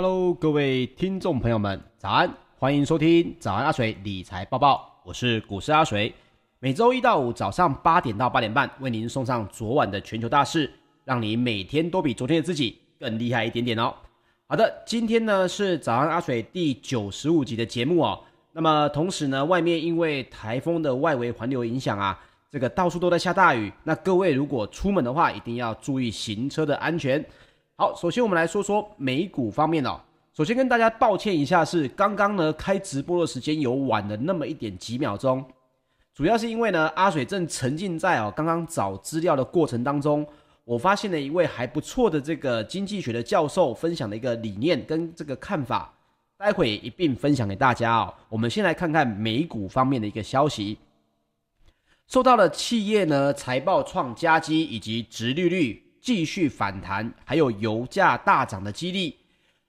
Hello，各位听众朋友们，早安！欢迎收听早安阿水理财报报，我是股市阿水。每周一到五早上八点到八点半，为您送上昨晚的全球大事，让你每天都比昨天的自己更厉害一点点哦。好的，今天呢是早安阿水第九十五集的节目哦。那么同时呢，外面因为台风的外围环流影响啊，这个到处都在下大雨。那各位如果出门的话，一定要注意行车的安全。好，首先我们来说说美股方面哦。首先跟大家抱歉一下，是刚刚呢开直播的时间有晚了那么一点几秒钟，主要是因为呢阿水正沉浸在哦刚刚找资料的过程当中，我发现了一位还不错的这个经济学的教授分享的一个理念跟这个看法，待会一并分享给大家哦。我们先来看看美股方面的一个消息，受到了企业呢财报创佳绩以及殖利率。继续反弹，还有油价大涨的激励。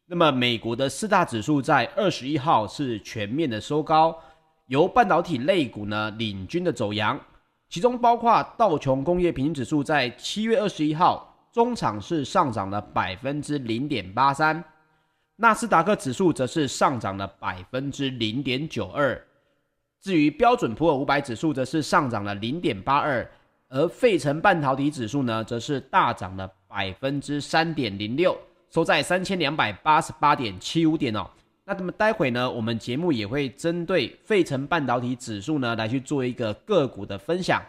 那么，美国的四大指数在二十一号是全面的收高，由半导体类股呢领军的走扬，其中包括道琼工业平均指数在七月二十一号中场是上涨了百分之零点八三，纳斯达克指数则是上涨了百分之零点九二，至于标准普尔五百指数则是上涨了零点八二。而费城半导体指数呢，则是大涨了百分之三点零六，收在三千两百八十八点七五点哦。那那么待会呢，我们节目也会针对费城半导体指数呢来去做一个个股的分享。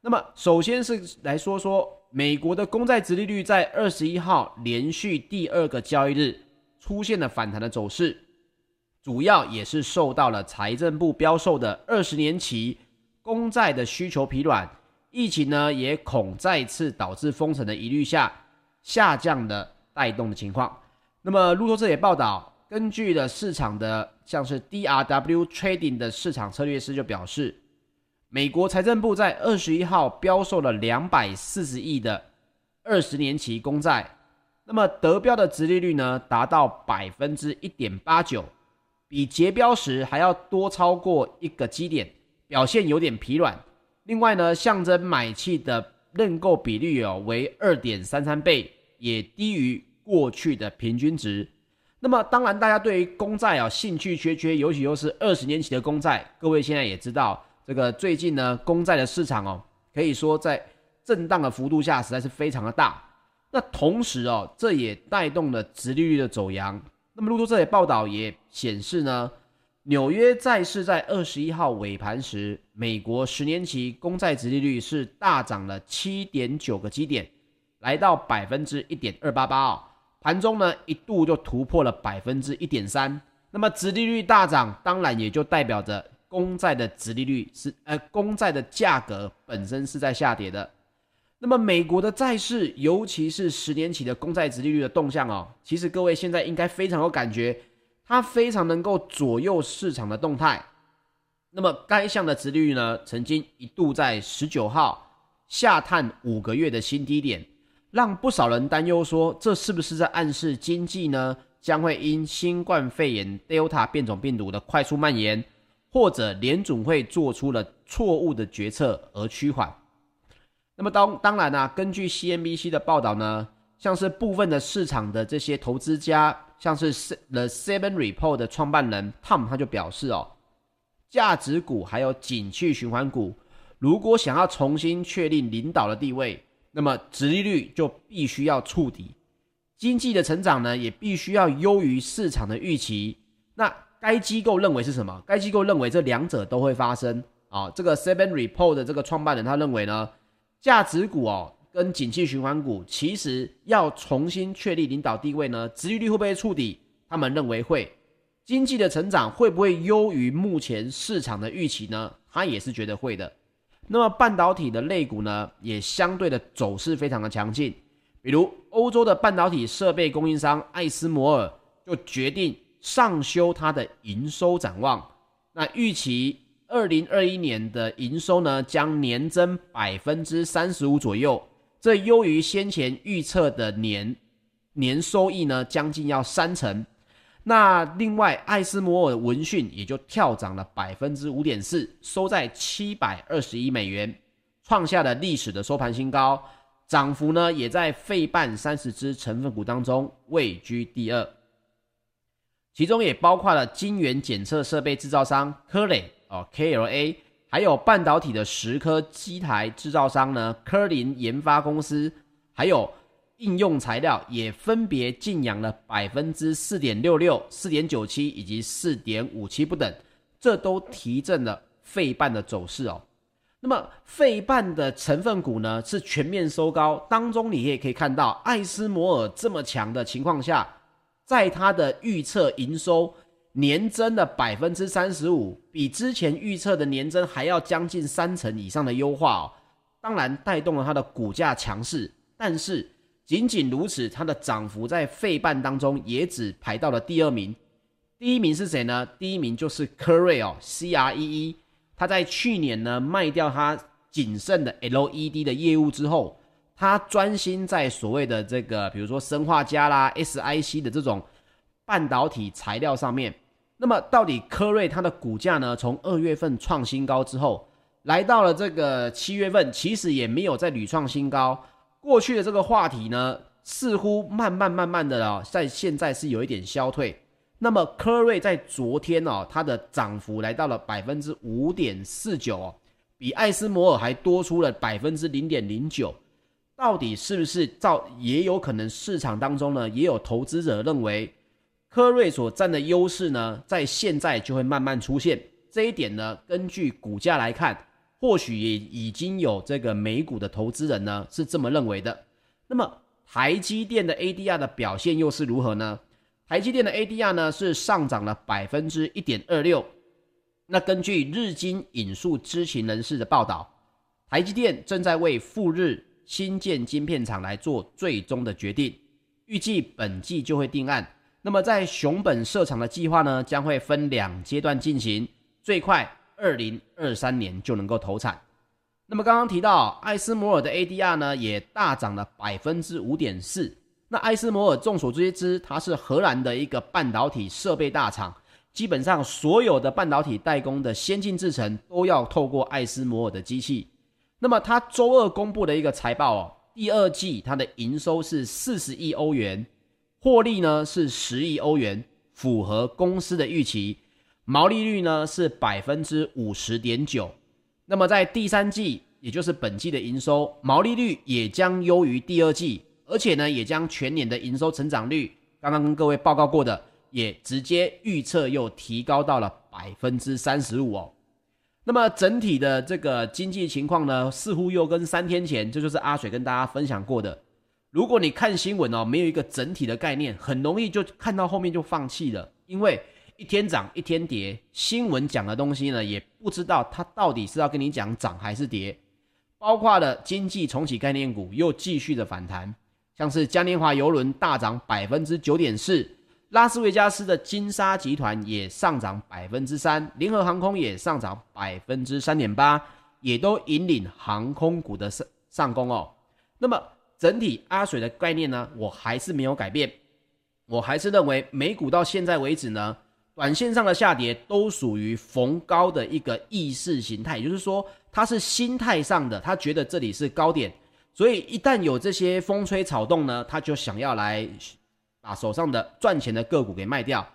那么首先是来说说美国的公债殖利率在二十一号连续第二个交易日出现了反弹的走势，主要也是受到了财政部标售的二十年期公债的需求疲软。疫情呢，也恐再次导致封城的疑虑下下降的带动的情况。那么路透社也报道，根据了市场的像是 DRW Trading 的市场策略师就表示，美国财政部在二十一号标售了两百四十亿的二十年期公债，那么得标的殖利率呢达到百分之一点八九，比结标时还要多超过一个基点，表现有点疲软。另外呢，象征买气的认购比率哦为二点三三倍，也低于过去的平均值。那么当然，大家对于公债啊兴趣缺缺，尤其又是二十年期的公债。各位现在也知道，这个最近呢，公债的市场哦，可以说在震荡的幅度下实在是非常的大。那同时哦，这也带动了殖利率的走扬。那么路透社的报道也显示呢。纽约债市在二十一号尾盘时，美国十年期公债殖利率是大涨了七点九个基点，来到百分之一点二八八哦。盘中呢一度就突破了百分之一点三。那么殖利率大涨，当然也就代表着公债的殖利率是呃公债的价格本身是在下跌的。那么美国的债市，尤其是十年期的公债殖利率的动向哦，其实各位现在应该非常有感觉。它非常能够左右市场的动态。那么该项的殖利率呢，曾经一度在十九号下探五个月的新低点，让不少人担忧说，这是不是在暗示经济呢将会因新冠肺炎 Delta 变种病毒的快速蔓延，或者联准会做出了错误的决策而趋缓？那么当当然啊，根据 CNBC 的报道呢，像是部分的市场的这些投资家。像是 The Seven Report 的创办人 Tom 他就表示哦，价值股还有景气循环股，如果想要重新确立领导的地位，那么殖利率就必须要触底，经济的成长呢也必须要优于市场的预期。那该机构认为是什么？该机构认为这两者都会发生啊。这个 Seven Report 的这个创办人他认为呢，价值股哦。跟景气循环股其实要重新确立领导地位呢，殖利率会不会触底？他们认为会。经济的成长会不会优于目前市场的预期呢？他也是觉得会的。那么半导体的类股呢，也相对的走势非常的强劲。比如欧洲的半导体设备供应商艾斯摩尔就决定上修它的营收展望，那预期二零二一年的营收呢，将年增百分之三十五左右。这优于先前预测的年年收益呢，将近要三成。那另外，艾斯摩尔闻讯也就跳涨了百分之五点四，收在七百二十一美元，创下了历史的收盘新高。涨幅呢，也在费半三十只成分股当中位居第二。其中也包括了晶圆检测设备制造商科磊哦 KLA，还有半导体的蚀刻机台制造商呢科林研发公司，还有应用材料也分别劲扬了百分之四点六六、四点九七以及四点五七不等，这都提振了费半的走势哦。那么费半的成分股呢是全面收高，当中你也可以看到艾斯摩尔这么强的情况下。在它的预测营收年增的百分之三十五，比之前预测的年增还要将近三成以上的优化哦，当然带动了它的股价强势。但是仅仅如此，它的涨幅在费半当中也只排到了第二名。第一名是谁呢？第一名就是科瑞哦，C R E E。它在去年呢卖掉它仅剩的 L E D 的业务之后。他专心在所谓的这个，比如说砷化镓啦、SiC 的这种半导体材料上面。那么，到底科瑞它的股价呢？从二月份创新高之后，来到了这个七月份，其实也没有再屡创新高。过去的这个话题呢，似乎慢慢慢慢的哦，在现在是有一点消退。那么，科瑞在昨天哦，它的涨幅来到了百分之五点四九哦，比艾斯摩尔还多出了百分之零点零九。到底是不是造？也有可能市场当中呢，也有投资者认为科瑞所占的优势呢，在现在就会慢慢出现。这一点呢，根据股价来看，或许也已经有这个美股的投资人呢是这么认为的。那么台积电的 ADR 的表现又是如何呢？台积电的 ADR 呢是上涨了百分之一点二六。那根据日经引述知情人士的报道，台积电正在为赴日。新建晶片厂来做最终的决定，预计本季就会定案。那么在熊本设厂的计划呢，将会分两阶段进行，最快二零二三年就能够投产。那么刚刚提到艾斯摩尔的 ADR 呢，也大涨了百分之五点四。那艾斯摩尔众所周知，它是荷兰的一个半导体设备大厂，基本上所有的半导体代工的先进制程都要透过艾斯摩尔的机器。那么，它周二公布的一个财报哦，第二季它的营收是四十亿欧元，获利呢是十亿欧元，符合公司的预期，毛利率呢是百分之五十点九。那么在第三季，也就是本季的营收毛利率也将优于第二季，而且呢也将全年的营收成长率，刚刚跟各位报告过的，也直接预测又提高到了百分之三十五哦。那么整体的这个经济情况呢，似乎又跟三天前，这就是阿水跟大家分享过的。如果你看新闻哦，没有一个整体的概念，很容易就看到后面就放弃了，因为一天涨一天跌，新闻讲的东西呢，也不知道它到底是要跟你讲涨还是跌。包括了经济重启概念股又继续的反弹，像是嘉年华邮轮大涨百分之九点四。拉斯维加斯的金沙集团也上涨百分之三，联合航空也上涨百分之三点八，也都引领航空股的上上攻哦。那么整体阿水的概念呢，我还是没有改变，我还是认为美股到现在为止呢，短线上的下跌都属于逢高的一个意识形态，也就是说它是心态上的，他觉得这里是高点，所以一旦有这些风吹草动呢，他就想要来。把手上的赚钱的个股给卖掉，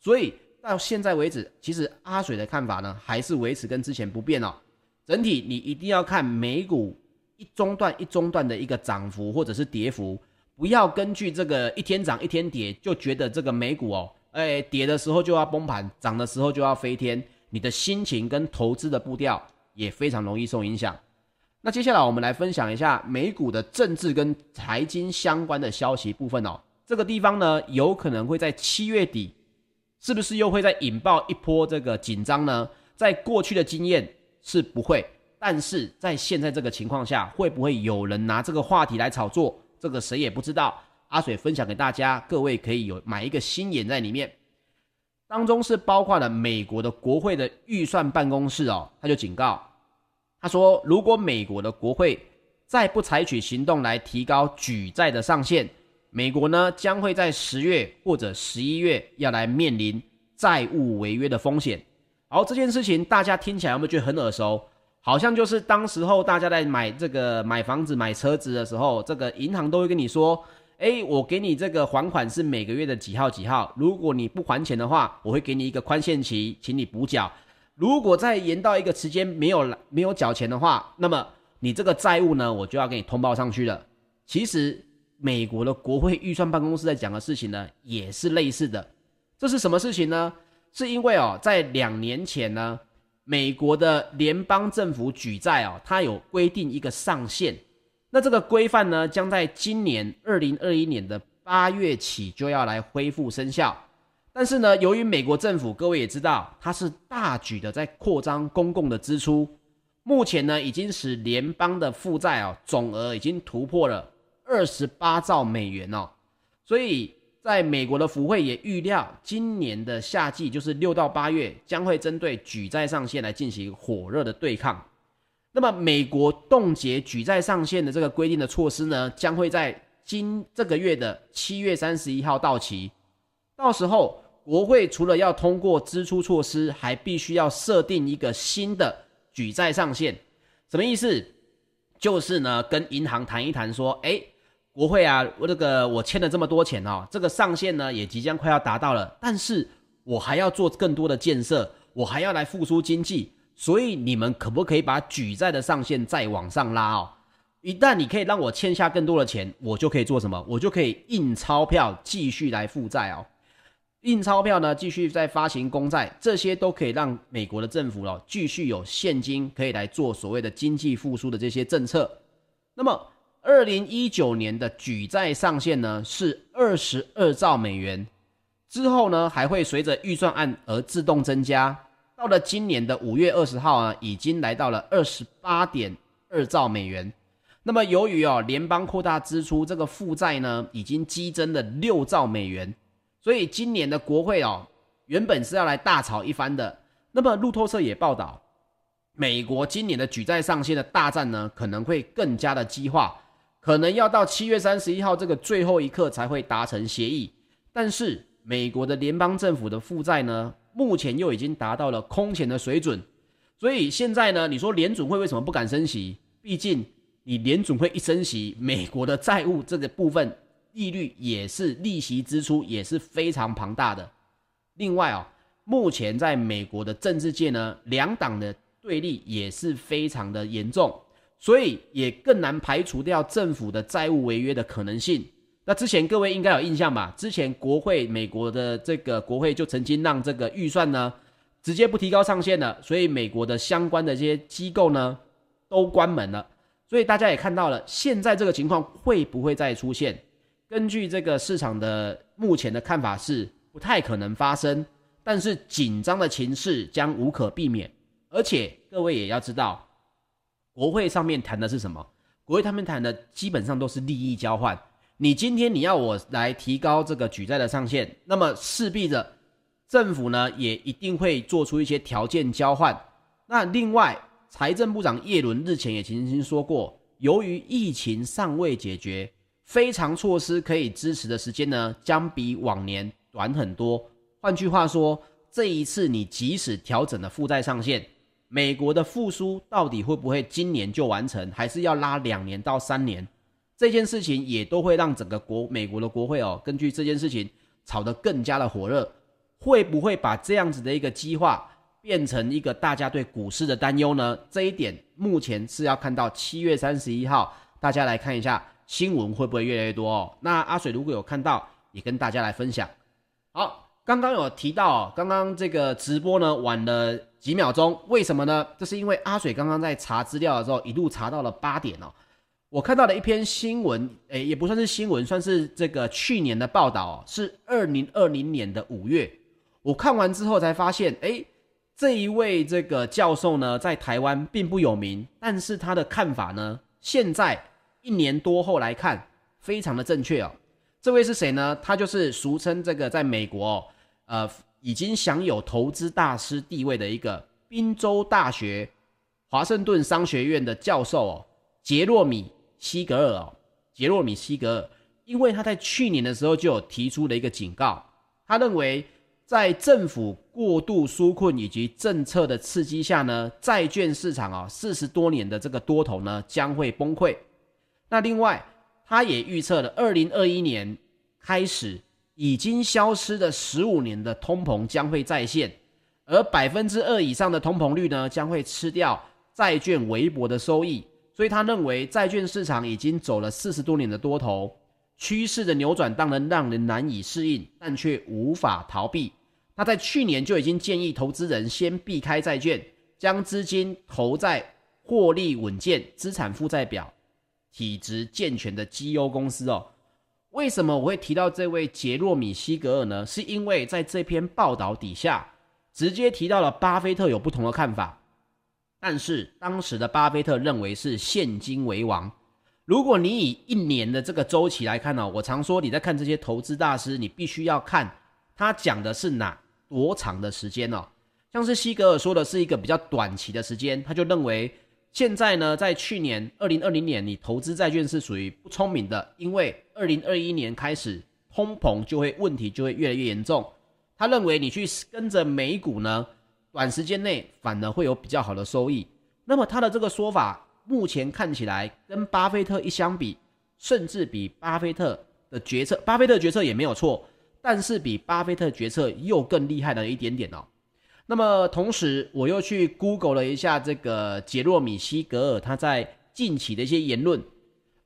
所以到现在为止，其实阿水的看法呢，还是维持跟之前不变哦。整体你一定要看美股一中段一中段的一个涨幅或者是跌幅，不要根据这个一天涨一天跌就觉得这个美股哦，哎，跌的时候就要崩盘，涨的时候就要飞天，你的心情跟投资的步调也非常容易受影响。那接下来我们来分享一下美股的政治跟财经相关的消息部分哦。这个地方呢，有可能会在七月底，是不是又会再引爆一波这个紧张呢？在过去的经验是不会，但是在现在这个情况下，会不会有人拿这个话题来炒作？这个谁也不知道。阿水分享给大家，各位可以有买一个心眼在里面。当中是包括了美国的国会的预算办公室哦，他就警告，他说，如果美国的国会再不采取行动来提高举债的上限，美国呢，将会在十月或者十一月要来面临债务违约的风险。好，这件事情大家听起来有没有觉得很耳熟？好像就是当时候大家在买这个买房子、买车子的时候，这个银行都会跟你说：诶，我给你这个还款是每个月的几号几号，如果你不还钱的话，我会给你一个宽限期，请你补缴。如果再延到一个时间没有没有缴钱的话，那么你这个债务呢，我就要给你通报上去了。其实美国的国会预算办公室在讲的事情呢，也是类似的。这是什么事情呢？是因为哦，在两年前呢。美国的联邦政府举债哦，它有规定一个上限，那这个规范呢，将在今年二零二一年的八月起就要来恢复生效。但是呢，由于美国政府各位也知道，它是大举的在扩张公共的支出，目前呢，已经使联邦的负债哦总额已经突破了二十八兆美元哦，所以。在美国的福会也预料，今年的夏季就是六到八月，将会针对举债上限来进行火热的对抗。那么，美国冻结举债上限的这个规定的措施呢，将会在今这个月的七月三十一号到期。到时候，国会除了要通过支出措施，还必须要设定一个新的举债上限。什么意思？就是呢，跟银行谈一谈，说，诶。国会啊，我这个我欠了这么多钱哦，这个上限呢也即将快要达到了，但是我还要做更多的建设，我还要来复苏经济，所以你们可不可以把举债的上限再往上拉哦？一旦你可以让我欠下更多的钱，我就可以做什么？我就可以印钞票继续来负债哦，印钞票呢继续再发行公债，这些都可以让美国的政府哦继续有现金可以来做所谓的经济复苏的这些政策，那么。二零一九年的举债上限呢是二十二兆美元，之后呢还会随着预算案而自动增加。到了今年的五月二十号啊，已经来到了二十八点二兆美元。那么由于哦联邦扩大支出，这个负债呢已经激增了六兆美元，所以今年的国会哦原本是要来大吵一番的。那么路透社也报道，美国今年的举债上限的大战呢可能会更加的激化。可能要到七月三十一号这个最后一刻才会达成协议，但是美国的联邦政府的负债呢，目前又已经达到了空前的水准，所以现在呢，你说联准会为什么不敢升息？毕竟你联准会一升息，美国的债务这个部分利率也是利息支出也是非常庞大的。另外啊，目前在美国的政治界呢，两党的对立也是非常的严重。所以也更难排除掉政府的债务违约的可能性。那之前各位应该有印象吧？之前国会美国的这个国会就曾经让这个预算呢直接不提高上限了，所以美国的相关的这些机构呢都关门了。所以大家也看到了，现在这个情况会不会再出现？根据这个市场的目前的看法是不太可能发生，但是紧张的情势将无可避免。而且各位也要知道。国会上面谈的是什么？国会他们谈的基本上都是利益交换。你今天你要我来提高这个举债的上限，那么势必着政府呢也一定会做出一些条件交换。那另外，财政部长叶伦日前也曾经说过，由于疫情尚未解决，非常措施可以支持的时间呢将比往年短很多。换句话说，这一次你即使调整了负债上限。美国的复苏到底会不会今年就完成，还是要拉两年到三年？这件事情也都会让整个国美国的国会哦，根据这件事情炒得更加的火热。会不会把这样子的一个计划变成一个大家对股市的担忧呢？这一点目前是要看到七月三十一号，大家来看一下新闻会不会越来越多哦。那阿水如果有看到，也跟大家来分享。好。刚刚有提到哦，刚刚这个直播呢晚了几秒钟，为什么呢？这是因为阿水刚刚在查资料的时候，一路查到了八点哦。我看到了一篇新闻，诶，也不算是新闻，算是这个去年的报道哦，是二零二零年的五月。我看完之后才发现，诶，这一位这个教授呢，在台湾并不有名，但是他的看法呢，现在一年多后来看，非常的正确哦。这位是谁呢？他就是俗称这个在美国哦。呃，已经享有投资大师地位的一个宾州大学华盛顿商学院的教授哦，杰洛米西格尔哦，杰洛米西格尔，因为他在去年的时候就有提出了一个警告，他认为在政府过度纾困以及政策的刺激下呢，债券市场啊四十多年的这个多头呢将会崩溃。那另外，他也预测了二零二一年开始已经消失的十五年的通膨将会再现，而百分之二以上的通膨率呢，将会吃掉债券微薄的收益。所以他认为债券市场已经走了四十多年的多头趋势的扭转，当然让人难以适应，但却无法逃避。他在去年就已经建议投资人先避开债券，将资金投在获利稳健、资产负债表体质健全的绩优公司哦。为什么我会提到这位杰洛米·西格尔呢？是因为在这篇报道底下直接提到了巴菲特有不同的看法，但是当时的巴菲特认为是现金为王。如果你以一年的这个周期来看呢，我常说你在看这些投资大师，你必须要看他讲的是哪多长的时间哦。像是西格尔说的是一个比较短期的时间，他就认为现在呢，在去年二零二零年，你投资债券是属于不聪明的，因为二零二一年开始通膨就会问题就会越来越严重。他认为你去跟着美股呢，短时间内反而会有比较好的收益。那么他的这个说法。目前看起来跟巴菲特一相比，甚至比巴菲特的决策，巴菲特决策也没有错，但是比巴菲特决策又更厉害了一点点哦。那么同时，我又去 Google 了一下这个杰洛米西格尔他在近期的一些言论，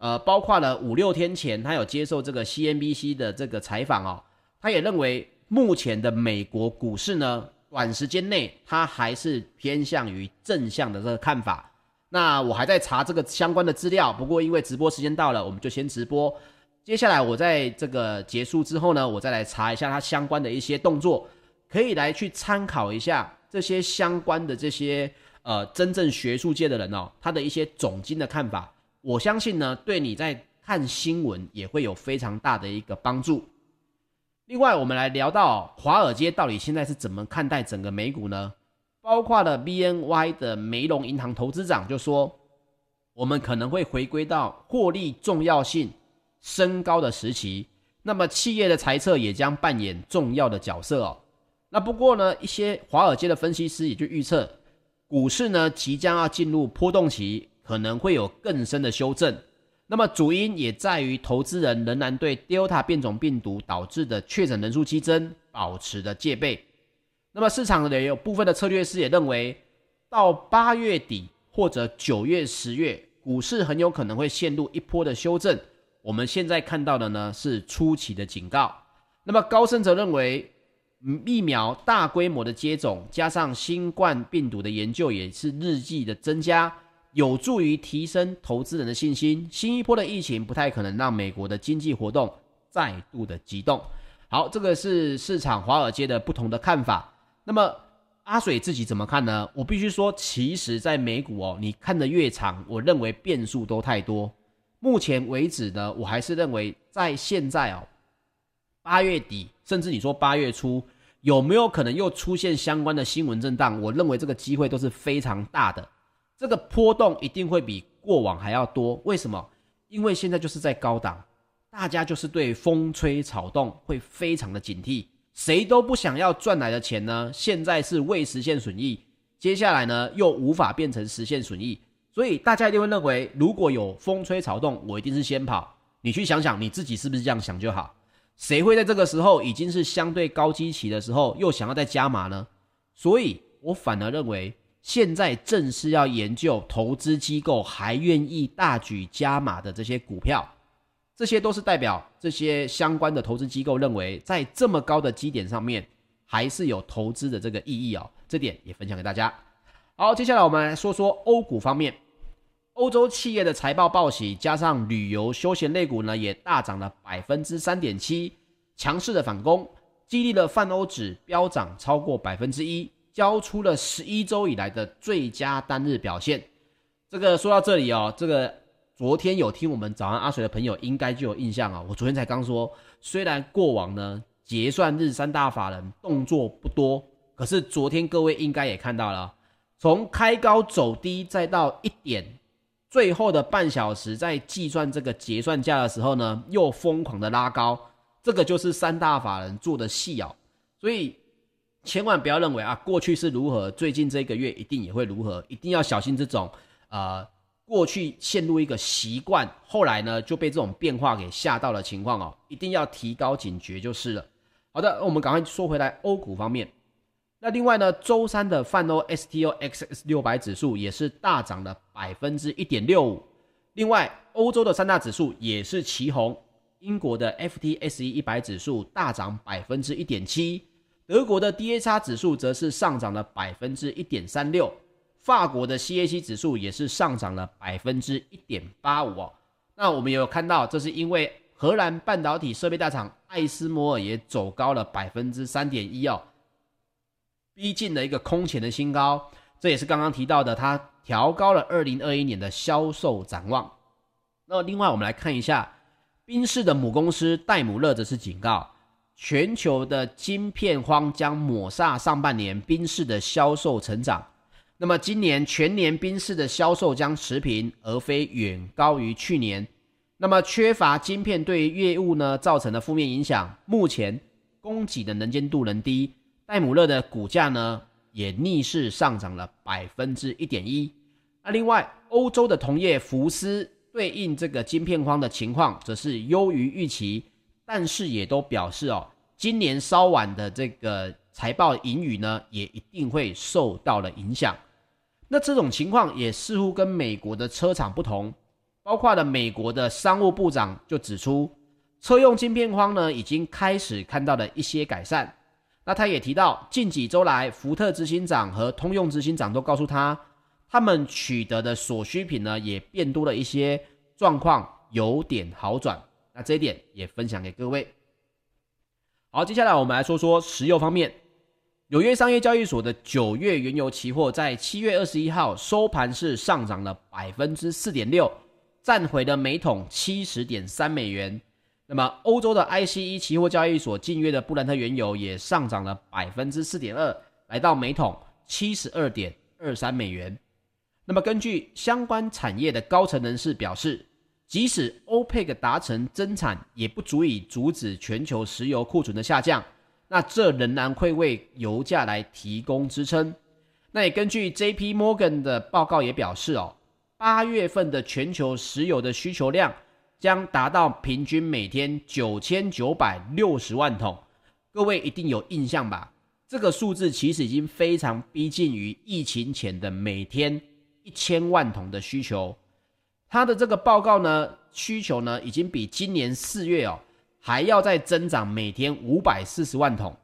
呃，包括了五六天前他有接受这个 CNBC 的这个采访哦，他也认为目前的美国股市呢，短时间内他还是偏向于正向的这个看法。那我还在查这个相关的资料，不过因为直播时间到了，我们就先直播。接下来我在这个结束之后呢，我再来查一下它相关的一些动作，可以来去参考一下这些相关的这些呃真正学术界的人哦，他的一些总经的看法。我相信呢，对你在看新闻也会有非常大的一个帮助。另外，我们来聊到华尔街到底现在是怎么看待整个美股呢？包括了 BNY 的梅隆银行投资长就说，我们可能会回归到获利重要性升高的时期，那么企业的财测也将扮演重要的角色哦。那不过呢，一些华尔街的分析师也就预测，股市呢即将要进入波动期，可能会有更深的修正。那么主因也在于投资人仍然对 Delta 变种病毒导致的确诊人数激增保持的戒备。那么市场也有部分的策略师也认为，到八月底或者九月、十月，股市很有可能会陷入一波的修正。我们现在看到的呢是初期的警告。那么高盛则认为，疫苗大规模的接种加上新冠病毒的研究也是日益的增加，有助于提升投资人的信心。新一波的疫情不太可能让美国的经济活动再度的激动。好，这个是市场华尔街的不同的看法。那么阿水自己怎么看呢？我必须说，其实，在美股哦，你看的越长，我认为变数都太多。目前为止呢，我还是认为在现在哦，八月底，甚至你说八月初，有没有可能又出现相关的新闻震荡？我认为这个机会都是非常大的。这个波动一定会比过往还要多。为什么？因为现在就是在高档，大家就是对风吹草动会非常的警惕。谁都不想要赚来的钱呢？现在是未实现损益，接下来呢又无法变成实现损益，所以大家一定会认为，如果有风吹草动，我一定是先跑。你去想想你自己是不是这样想就好。谁会在这个时候已经是相对高基期的时候，又想要再加码呢？所以我反而认为，现在正是要研究投资机构还愿意大举加码的这些股票。这些都是代表这些相关的投资机构认为，在这么高的基点上面，还是有投资的这个意义哦。这点也分享给大家。好，接下来我们来说说欧股方面，欧洲企业的财报报喜，加上旅游休闲类股呢，也大涨了百分之三点七，强势的反攻，激励了泛欧指飙涨超过百分之一，交出了十一周以来的最佳单日表现。这个说到这里哦，这个。昨天有听我们早安阿水的朋友，应该就有印象啊。我昨天才刚说，虽然过往呢结算日三大法人动作不多，可是昨天各位应该也看到了，从开高走低再到一点，最后的半小时在计算这个结算价的时候呢，又疯狂的拉高，这个就是三大法人做的戏哦。所以千万不要认为啊，过去是如何，最近这个月一定也会如何，一定要小心这种呃。过去陷入一个习惯，后来呢就被这种变化给吓到的情况哦，一定要提高警觉就是了。好的，我们赶快说回来欧股方面。那另外呢，周三的泛欧 STOXX 六百指数也是大涨了百分之一点六五。另外，欧洲的三大指数也是齐红，英国的 FTSE 一百指数大涨百分之一点七，德国的 DAX 指数则是上涨了百分之一点三六，法国的 CAC 指数也是上涨了百分之一点八五哦。那我们也有看到，这是因为。荷兰半导体设备大厂艾斯摩尔也走高了百分之三点一哦，逼近了一个空前的新高。这也是刚刚提到的，它调高了二零二一年的销售展望。那另外，我们来看一下宾士的母公司戴姆勒则是警告，全球的晶片荒将抹煞上半年宾士的销售成长。那么今年全年宾士的销售将持平，而非远高于去年。那么缺乏晶片对于业务呢造成的负面影响，目前供给的能见度仍低，戴姆勒的股价呢也逆势上涨了百分之一点一。那另外，欧洲的同业福斯对应这个晶片荒的情况，则是优于预期，但是也都表示哦，今年稍晚的这个财报盈余呢，也一定会受到了影响。那这种情况也似乎跟美国的车厂不同。包括了美国的商务部长就指出，车用晶片荒呢已经开始看到了一些改善。那他也提到，近几周来，福特执行长和通用执行长都告诉他，他们取得的所需品呢也变多了一些，状况有点好转。那这一点也分享给各位。好，接下来我们来说说石油方面。纽约商业交易所的九月原油期货在七月二十一号收盘是上涨了百分之四点六。站回了每桶七十点三美元。那么，欧洲的 ICE 期货交易所近月的布兰特原油也上涨了百分之四点二，来到每桶七十二点二三美元。那么，根据相关产业的高层人士表示，即使 OPEC 达成增产，也不足以阻止全球石油库存的下降。那这仍然会为油价来提供支撑。那也根据 JP Morgan 的报告也表示哦。八月份的全球石油的需求量将达到平均每天九千九百六十万桶，各位一定有印象吧？这个数字其实已经非常逼近于疫情前的每天一千万桶的需求。它的这个报告呢，需求呢已经比今年四月哦还要再增长每天五百四十万桶。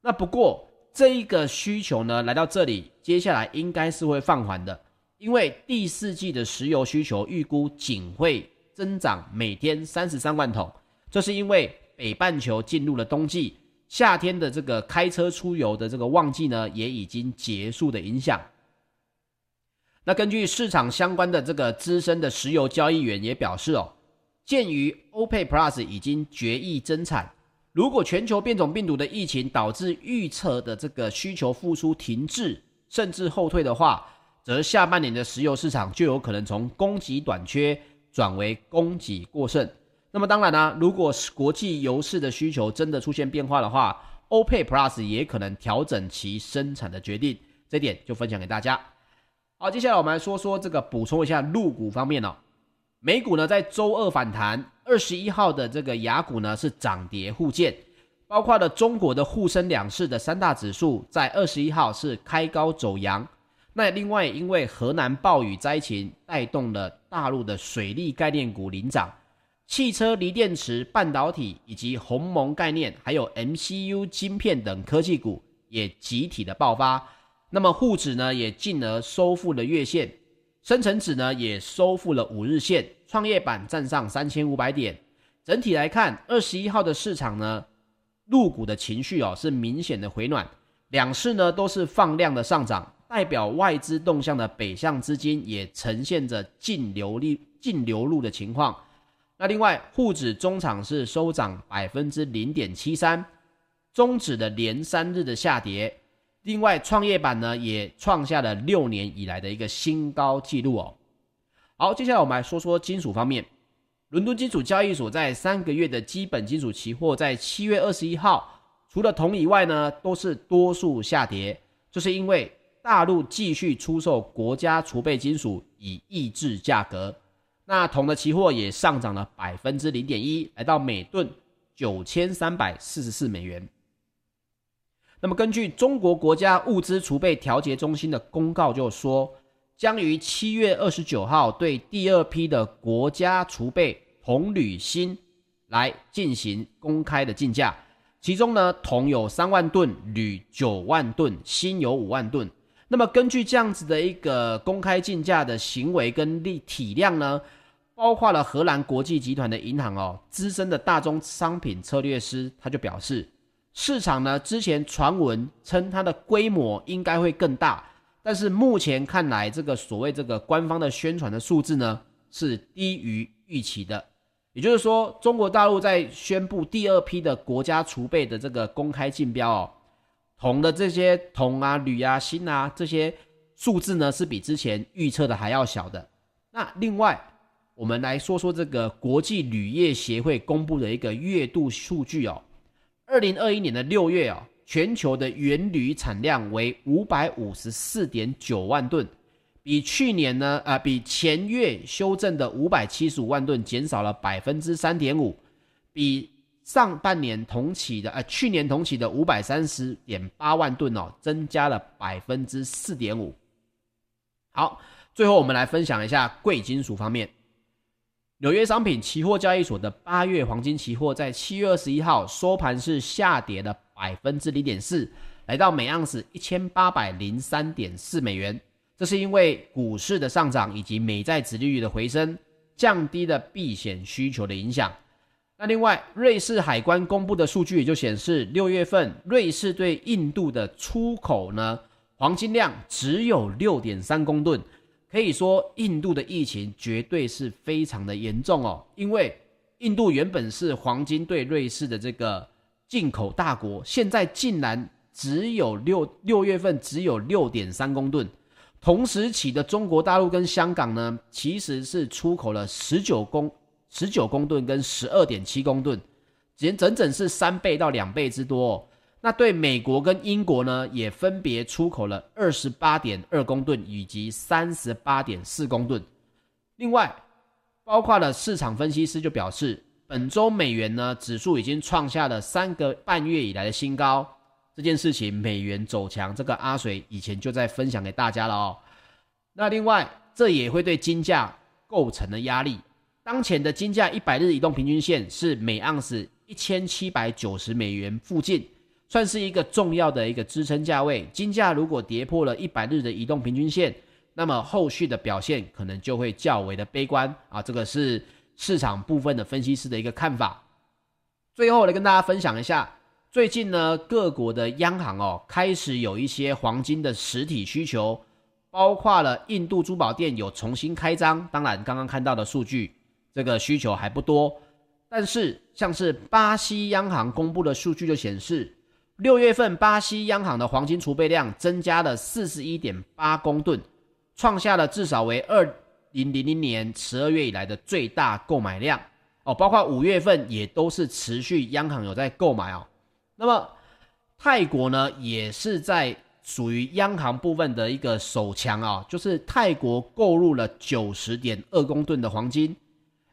那不过这一个需求呢来到这里，接下来应该是会放缓的。因为第四季的石油需求预估仅会增长每天三十三万桶，这是因为北半球进入了冬季，夏天的这个开车出游的这个旺季呢也已经结束的影响。那根据市场相关的这个资深的石油交易员也表示哦，鉴于 OPEC Plus 已经决议增产，如果全球变种病毒的疫情导致预测的这个需求复苏停滞甚至后退的话，则下半年的石油市场就有可能从供给短缺转为供给过剩。那么当然呢、如果是国际油市的需求真的出现变化的话，OPEC Plus 也可能调整其生产的决定。这点就分享给大家。好，接下来我们来说说这个补充一下陆股方面哦。美股呢在周二反弹，二十一号的这个雅股呢是涨跌互见，包括了中国的沪深两市的三大指数在二十一号是开高走阳。那另外，因为河南暴雨灾情带动了大陆的水利概念股领涨，汽车、锂电池、半导体以及鸿蒙概念，还有 MCU 晶片等科技股也集体的爆发。那么沪指呢也进而收复了月线，深成指呢也收复了五日线，创业板站上三千五百点。整体来看，二十一号的市场呢，陆股的情绪哦是明显的回暖，两市呢都是放量的上涨。代表外资动向的北向资金也呈现着净流利、净流入的情况。那另外，沪指中场是收涨百分之零点七三，中指的连三日的下跌。另外，创业板呢也创下了六年以来的一个新高纪录哦。好，接下来我们来说说金属方面。伦敦金属交易所在三个月的基本金属期货在七月二十一号，除了铜以外呢，都是多数下跌，这是因为。大陆继续出售国家储备金属以抑制价格。那铜的期货也上涨了百分之零点一，来到每吨九千三百四十四美元。那么根据中国国家物资储备调节中心的公告就说，将于七月二十九号对第二批的国家储备铜、铝、锌来进行公开的竞价。其中呢，铜有三万吨，铝九万吨，锌有五万吨。那么根据这样子的一个公开竞价的行为跟力体量呢，包括了荷兰国际集团的银行哦，资深的大宗商品策略师他就表示，市场呢之前传闻称它的规模应该会更大，但是目前看来，这个所谓这个官方的宣传的数字呢是低于预期的。也就是说，中国大陆在宣布第二批的国家储备的这个公开竞标哦，铜的这些铜啊、铝啊、锌啊这些数字呢，是比之前预测的还要小的。那另外，我们来说说这个国际铝业协会公布的一个月度数据哦，二零二一年的六月哦，全球的原铝产量为五百五十四点九万吨。比去年呢，啊、比前月修正的五百七十五万吨减少了百分之三点五，比上半年同期的，呃，去年同期的五百三十点八万吨哦，增加了百分之四点五。好，最后我们来分享一下贵金属方面，纽约商品期货交易所的八月黄金期货在七月二十一号收盘是下跌了百分之零点四，来到每盎司一千八百零三点四美元。这是因为股市的上涨以及美债殖利率的回升，降低了避险需求的影响。那另外，瑞士海关公布的数据也就显示，六月份瑞士对印度的出口呢，黄金量只有六点三公吨。可以说，印度的疫情绝对是非常的严重哦。因为印度原本是黄金对瑞士的这个进口大国，现在竟然只有六六月份只有六点三公吨。同时期的中国大陆跟香港呢，其实是出口了十九公十九公吨跟十二点七公吨，仅整整是三倍到两倍之多哦。那对美国跟英国呢，也分别出口了二十八点二公吨以及三十八点四公吨。另外，包括了市场分析师就表示，本周美元呢指数已经创下了三个半月以来的新高。这件事情，美元走强，这个阿水以前就在分享给大家了哦。那另外，这也会对金价构成了压力。当前的金价一百日移动平均线是每盎司一千七百九十美元附近，算是一个重要的一个支撑价位。金价如果跌破了一百日的移动平均线，那么后续的表现可能就会较为的悲观啊。这个是市场部分的分析师的一个看法。最后来跟大家分享一下。最近呢，各国的央行哦，开始有一些黄金的实体需求，包括了印度珠宝店有重新开张。当然，刚刚看到的数据，这个需求还不多。但是，像是巴西央行公布的数据就显示，六月份巴西央行的黄金储备量增加了四十一点八公吨，创下了至少为二零零零年十二月以来的最大购买量哦。包括五月份也都是持续央行有在购买哦。那么泰国呢，也是在属于央行部分的一个首强啊，就是泰国购入了九十点二公吨的黄金。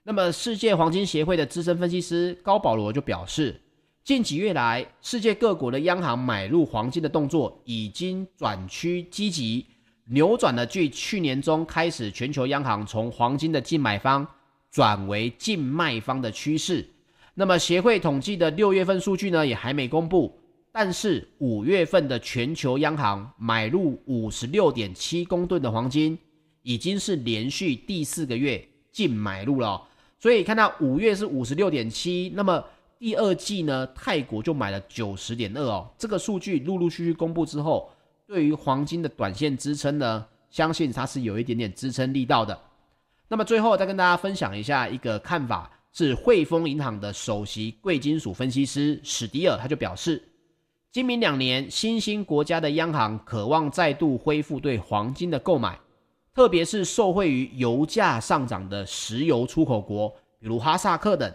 那么世界黄金协会的资深分析师高保罗就表示，近几月来，世界各国的央行买入黄金的动作已经转趋积极，扭转了距去年中开始全球央行从黄金的净买方转为净卖方的趋势。那么协会统计的六月份数据呢，也还没公布，但是五月份的全球央行买入五十六点七公吨的黄金，已经是连续第四个月净买入了。所以看到五月是五十六点七，那么第二季呢，泰国就买了九十点二哦。这个数据陆陆续续公布之后，对于黄金的短线支撑呢，相信它是有一点点支撑力道的。那么最后再跟大家分享一下一个看法。是汇丰银行的首席贵金属分析师史迪尔，他就表示，今明两年新兴国家的央行渴望再度恢复对黄金的购买，特别是受惠于油价上涨的石油出口国，比如哈萨克等。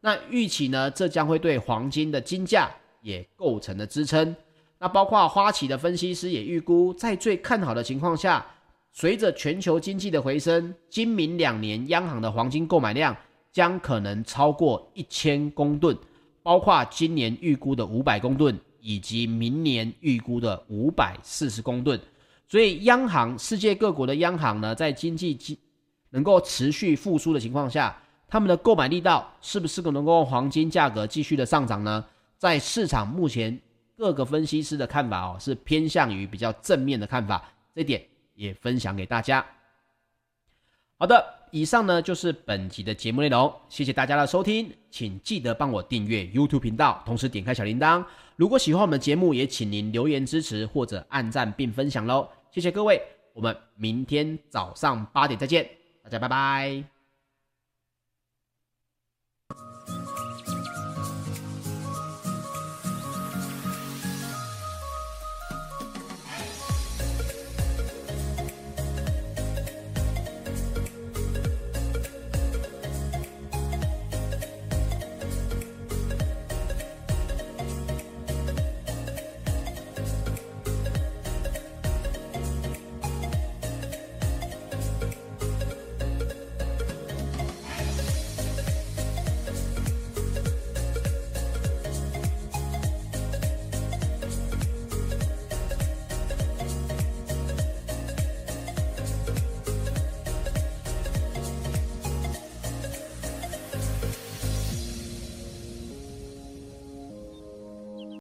那预期呢，这将会对黄金的金价也构成了支撑。那包括花旗的分析师也预估，在最看好的情况下，随着全球经济的回升，今明两年央行的黄金购买量将可能超过一千公吨，包括今年预估的五百公吨，以及明年预估的五百四十公吨。所以，央行世界各国的央行呢，在经济能够持续复苏的情况下，他们的购买力道是不是能够黄金价格继续的上涨呢？在市场目前。各个分析师的看法哦，是偏向于比较正面的看法，这点也分享给大家。好的，以上呢就是本集的节目内容，谢谢大家的收听，请记得帮我订阅 YouTube 频道，同时点开小铃铛。如果喜欢我们的节目，也请您留言支持或者按赞并分享喽，谢谢各位，我们明天早上八点再见，大家拜拜。